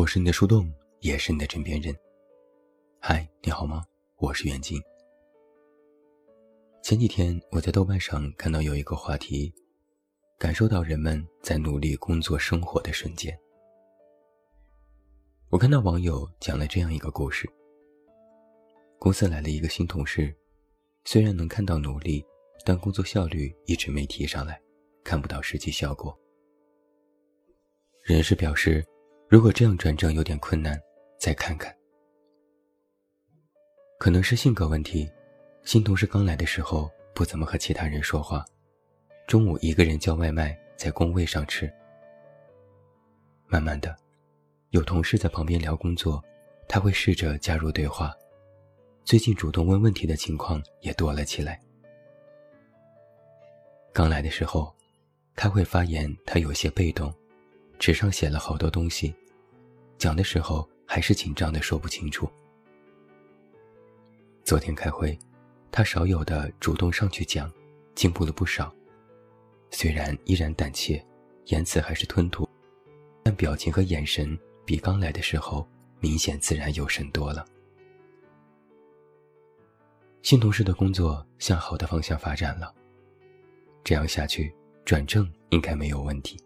我是你的树洞，也是你的枕边人。嗨，你好吗？我是袁静。前几天我在豆瓣上看到有一个话题，感受到人们在努力工作生活的瞬间。我看到网友讲了这样一个故事：公司来了一个新同事，虽然能看到努力，但工作效率一直没提上来，看不到实际效果。人事表示。如果这样转正有点困难，再看看。可能是性格问题，新同事刚来的时候不怎么和其他人说话，中午一个人叫外卖在工位上吃。慢慢的，有同事在旁边聊工作，他会试着加入对话，最近主动问问题的情况也多了起来。刚来的时候，他会发言，他有些被动。纸上写了好多东西，讲的时候还是紧张的说不清楚。昨天开会，他少有的主动上去讲，进步了不少。虽然依然胆怯，言辞还是吞吐，但表情和眼神比刚来的时候明显自然有神多了。新同事的工作向好的方向发展了，这样下去转正应该没有问题。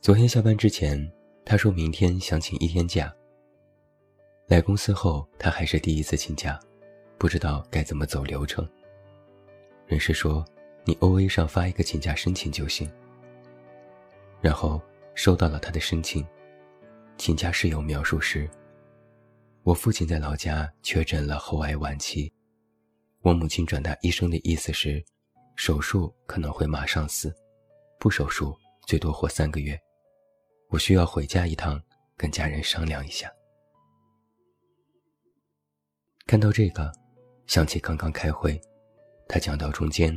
昨天下班之前，他说明天想请一天假。来公司后，他还是第一次请假，不知道该怎么走流程。人事说：“你 O A 上发一个请假申请就行。”然后收到了他的申请，请假事由描述是：我父亲在老家确诊了喉癌晚期，我母亲转达医生的意思是，手术可能会马上死，不手术最多活三个月。我需要回家一趟，跟家人商量一下。看到这个，想起刚刚开会，他讲到中间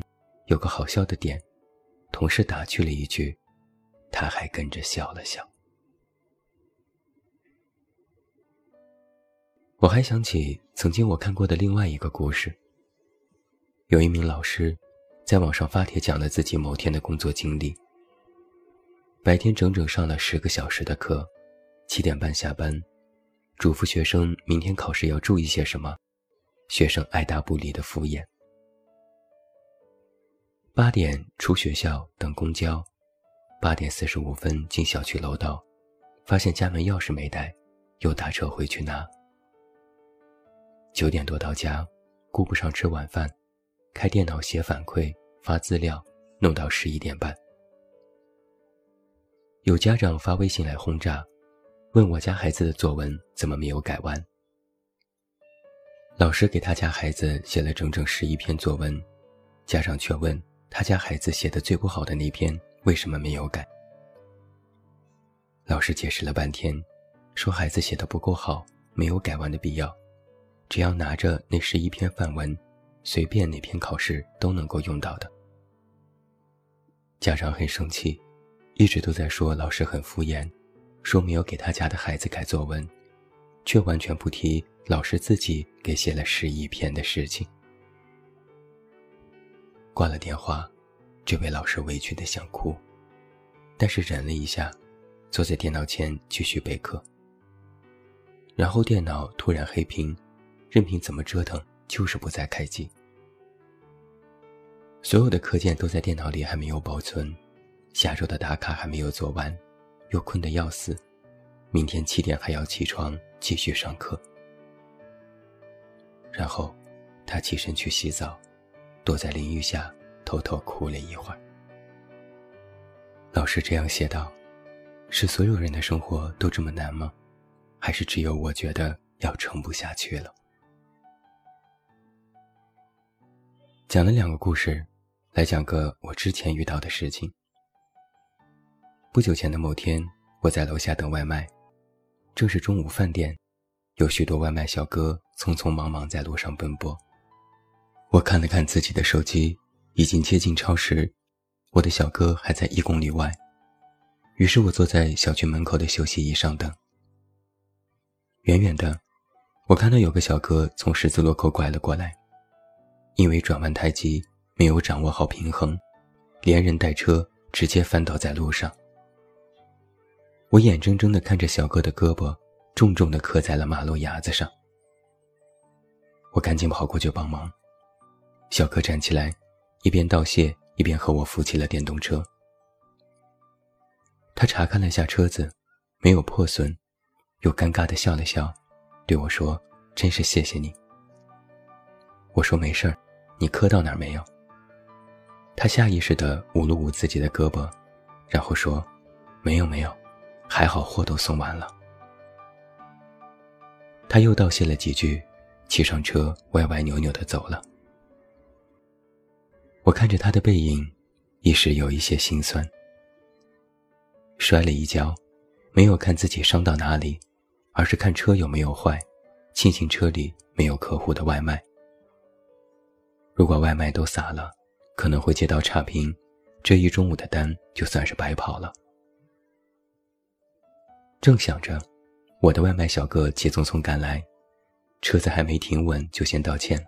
有个好笑的点，同事打趣了一句，他还跟着笑了笑。我还想起曾经我看过的另外一个故事，有一名老师在网上发帖讲了自己某天的工作经历。白天整整上了十个小时的课，七点半下班，嘱咐学生明天考试要注意些什么，学生爱答不理的敷衍。八点出学校等公交，八点四十五分进小区楼道，发现家门钥匙没带，又打车回去拿。九点多到家，顾不上吃晚饭，开电脑写反馈发资料，弄到十一点半。有家长发微信来轰炸，问我家孩子的作文怎么没有改完。老师给他家孩子写了整整十一篇作文，家长却问他家孩子写的最不好的那篇为什么没有改。老师解释了半天，说孩子写的不够好，没有改完的必要，只要拿着那十一篇范文，随便哪篇考试都能够用到的。家长很生气。一直都在说老师很敷衍，说没有给他家的孩子改作文，却完全不提老师自己给写了十一篇的事情。挂了电话，这位老师委屈的想哭，但是忍了一下，坐在电脑前继续备课。然后电脑突然黑屏，任凭怎么折腾就是不再开机。所有的课件都在电脑里还没有保存。下周的打卡还没有做完，又困得要死，明天七点还要起床继续上课。然后，他起身去洗澡，躲在淋浴下偷偷哭了一会儿。老师这样写道：“是所有人的生活都这么难吗？还是只有我觉得要撑不下去了？”讲了两个故事，来讲个我之前遇到的事情。不久前的某天，我在楼下等外卖，正是中午饭点，有许多外卖小哥匆匆忙忙在路上奔波。我看了看自己的手机，已经接近超时，我的小哥还在一公里外。于是我坐在小区门口的休息椅上等。远远的，我看到有个小哥从十字路口拐了过来，因为转弯太急，没有掌握好平衡，连人带车直接翻倒在路上。我眼睁睁地看着小哥的胳膊重重地磕在了马路牙子上。我赶紧跑过去帮忙。小哥站起来，一边道谢，一边和我扶起了电动车。他查看了下车子，没有破损，又尴尬地笑了笑，对我说：“真是谢谢你。”我说：“没事儿，你磕到哪儿没有？”他下意识地捂了捂自己的胳膊，然后说：“没有没有，还好货都送完了。”他又道谢了几句，骑上车歪歪扭扭地走了。我看着他的背影，一时有一些心酸。摔了一跤，没有看自己伤到哪里，而是看车有没有坏，庆幸车里没有客户的外卖。如果外卖都洒了，可能会接到差评，这一中午的单就算是白跑了。正想着，我的外卖小哥急匆匆赶来，车子还没停稳就先道歉：“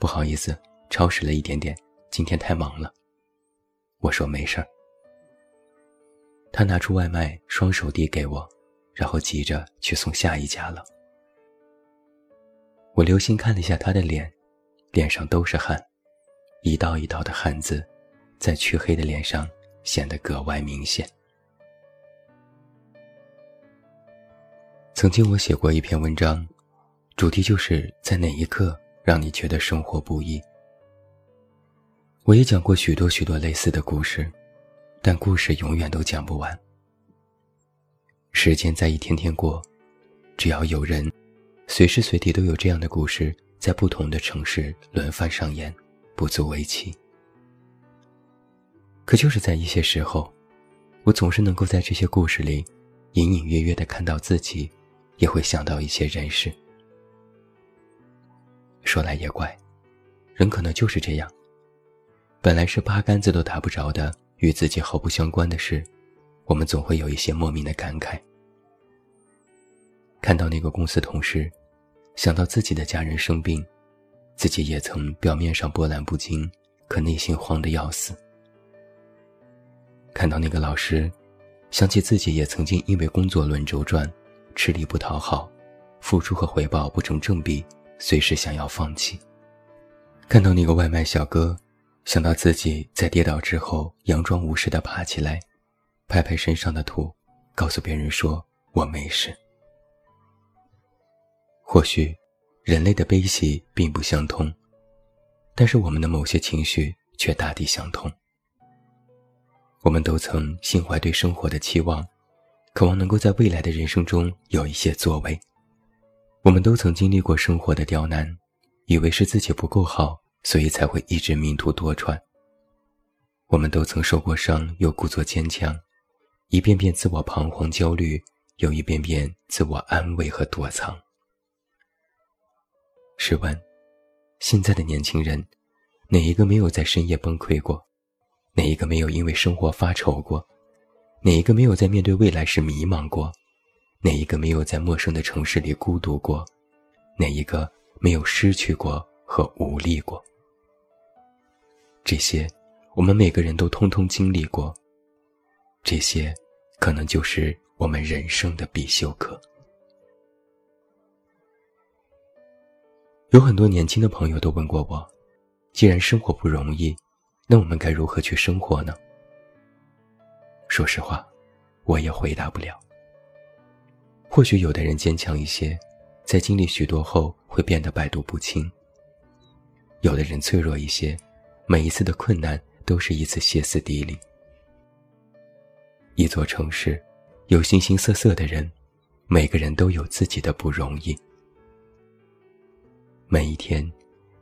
不好意思，超时了一点点，今天太忙了。”我说：“没事儿。”他拿出外卖，双手递给我，然后急着去送下一家了。我留心看了一下他的脸，脸上都是汗，一道一道的汗渍，在黢黑的脸上显得格外明显。曾经我写过一篇文章，主题就是在哪一刻让你觉得生活不易。我也讲过许多许多类似的故事。但故事永远都讲不完。时间在一天天过，只要有人，随时随地都有这样的故事在不同的城市轮番上演，不足为奇。可就是在一些时候，我总是能够在这些故事里，隐隐约约的看到自己，也会想到一些人事。说来也怪，人可能就是这样，本来是八竿子都打不着的。与自己毫不相关的事，我们总会有一些莫名的感慨。看到那个公司同事，想到自己的家人生病，自己也曾表面上波澜不惊，可内心慌得要死。看到那个老师，想起自己也曾经因为工作轮轴转，吃力不讨好，付出和回报不成正比，随时想要放弃。看到那个外卖小哥。想到自己在跌倒之后，佯装无事的爬起来，拍拍身上的土，告诉别人说：“我没事。”或许，人类的悲喜并不相通，但是我们的某些情绪却大抵相通。我们都曾心怀对生活的期望，渴望能够在未来的人生中有一些作为。我们都曾经历过生活的刁难，以为是自己不够好。所以才会一直命途多舛。我们都曾受过伤，又故作坚强，一遍遍自我彷徨焦虑，又一遍遍自我安慰和躲藏。试问，现在的年轻人，哪一个没有在深夜崩溃过？哪一个没有因为生活发愁过？哪一个没有在面对未来时迷茫过？哪一个没有在陌生的城市里孤独过？哪一个没有失去过和无力过？这些，我们每个人都通通经历过。这些，可能就是我们人生的必修课。有很多年轻的朋友都问过我：，既然生活不容易，那我们该如何去生活呢？说实话，我也回答不了。或许有的人坚强一些，在经历许多后会变得百毒不侵；有的人脆弱一些。每一次的困难都是一次歇斯底里。一座城市，有形形色色的人，每个人都有自己的不容易。每一天，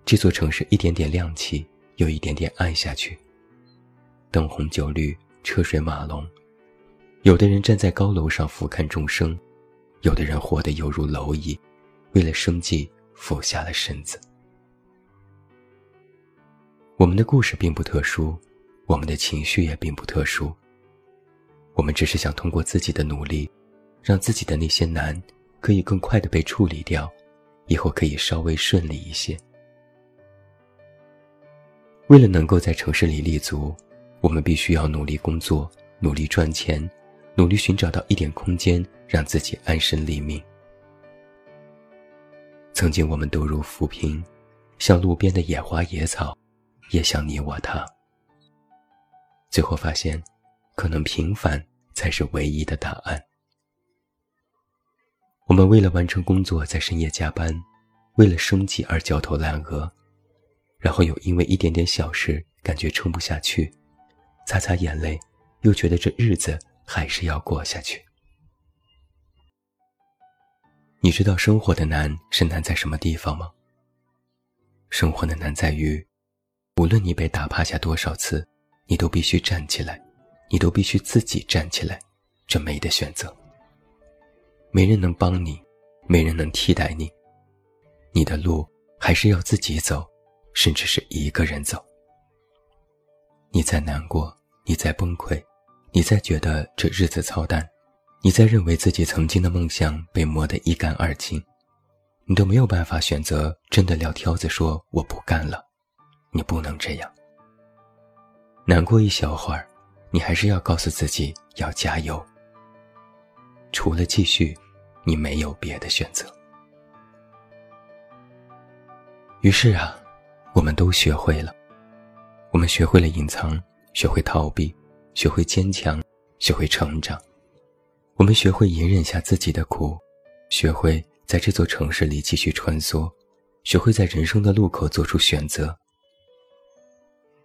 这座城市一点点亮起，又一点点暗下去。灯红酒绿，车水马龙，有的人站在高楼上俯瞰众生，有的人活得犹如蝼蚁，为了生计俯下了身子。我们的故事并不特殊，我们的情绪也并不特殊。我们只是想通过自己的努力，让自己的那些难可以更快的被处理掉，以后可以稍微顺利一些。为了能够在城市里立足，我们必须要努力工作，努力赚钱，努力寻找到一点空间，让自己安身立命。曾经我们都如浮萍，像路边的野花野草，也像你我他。最后发现，可能平凡才是唯一的答案。我们为了完成工作在深夜加班，为了生计而焦头烂额，然后又因为一点点小事感觉撑不下去，擦擦眼泪，又觉得这日子还是要过下去。你知道生活的难是难在什么地方吗？生活的难在于，无论你被打趴下多少次。你都必须站起来，你都必须自己站起来，这没得选择。没人能帮你，没人能替代你，你的路还是要自己走，甚至是一个人走。你在难过，你在崩溃，你在觉得这日子操蛋，你在认为自己曾经的梦想被磨得一干二净，你都没有办法选择真的撂挑子说我不干了，你不能这样。难过一小会儿，你还是要告诉自己要加油。除了继续，你没有别的选择。于是啊，我们都学会了，我们学会了隐藏，学会逃避，学会坚强，学会成长。我们学会隐忍下自己的苦，学会在这座城市里继续穿梭，学会在人生的路口做出选择。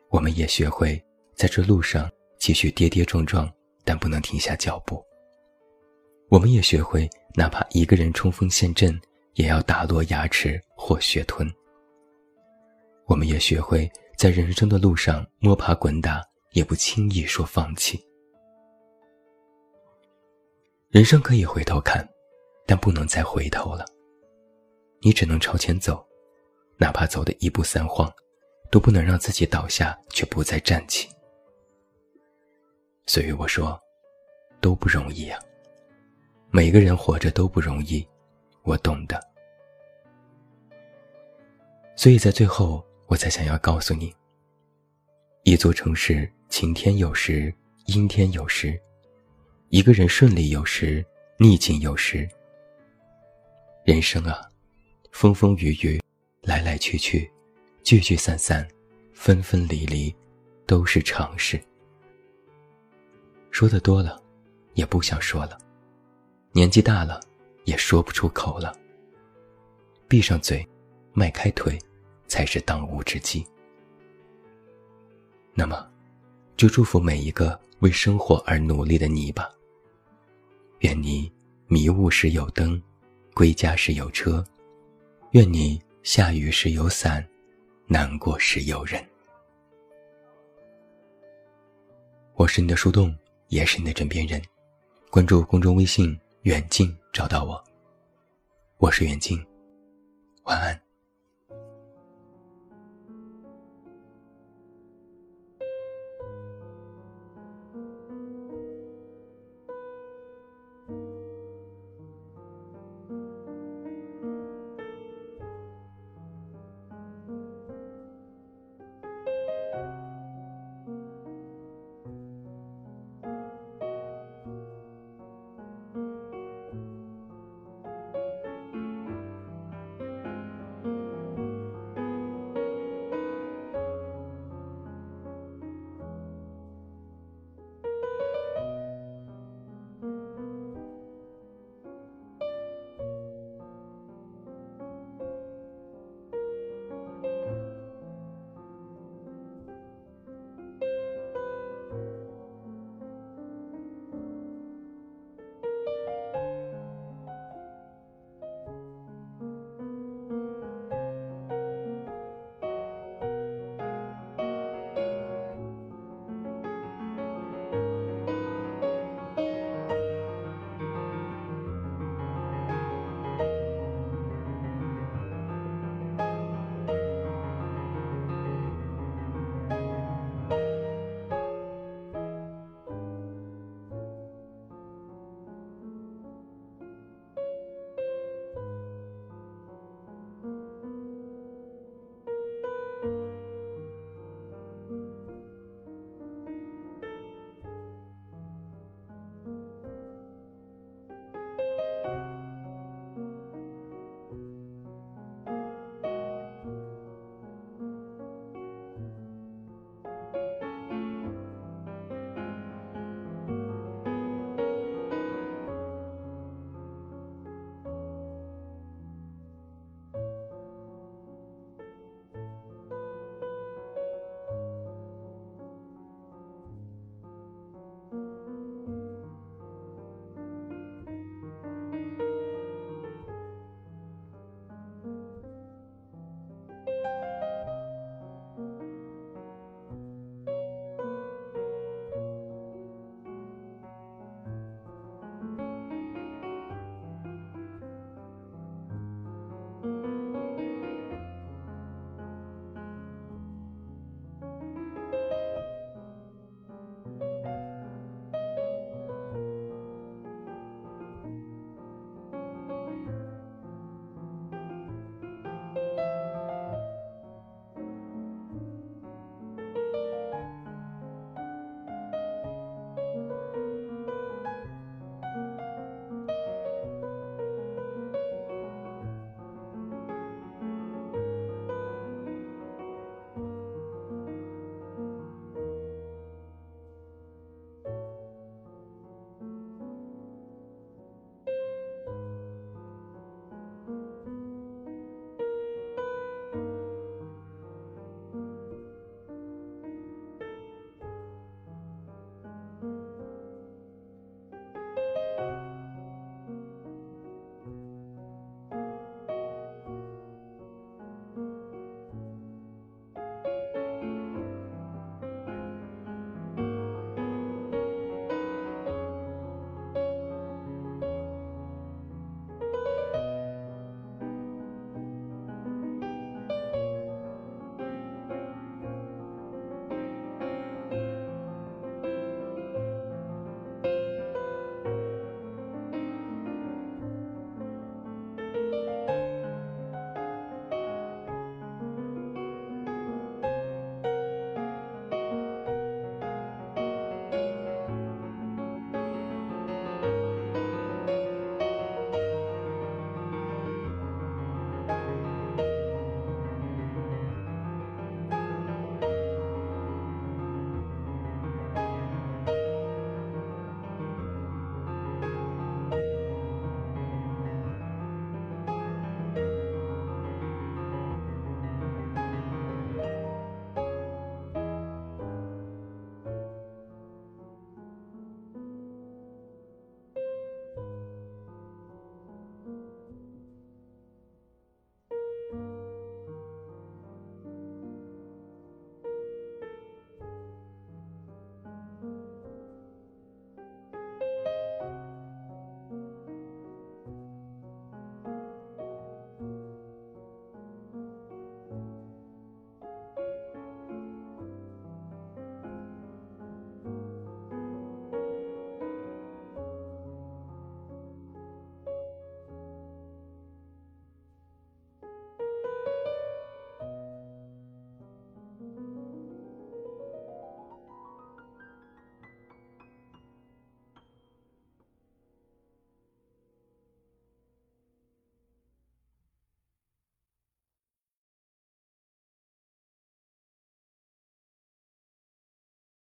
我们也学会。在这路上继续跌跌撞撞，但不能停下脚步。我们也学会，哪怕一个人冲锋陷阵，也要打落牙齿或血吞。我们也学会，在人生的路上摸爬滚打，也不轻易说放弃。人生可以回头看，但不能再回头了。你只能朝前走，哪怕走得一步三晃，都不能让自己倒下却不再站起。所以我说，都不容易啊。每个人活着都不容易，我懂的。所以在最后，我才想要告诉你：一座城市晴天有时，阴天有时；一个人顺利有时，逆境有时。人生啊，风风雨雨，来来去去，聚聚散散，分分离离，都是常事。说的多了，也不想说了；年纪大了，也说不出口了。闭上嘴，迈开腿，才是当务之急。那么，就祝福每一个为生活而努力的你吧。愿你迷雾时有灯，归家时有车；愿你下雨时有伞，难过时有人。我是你的树洞。也是你的枕边人，关注公众微信“远近”找到我。我是远近，晚安。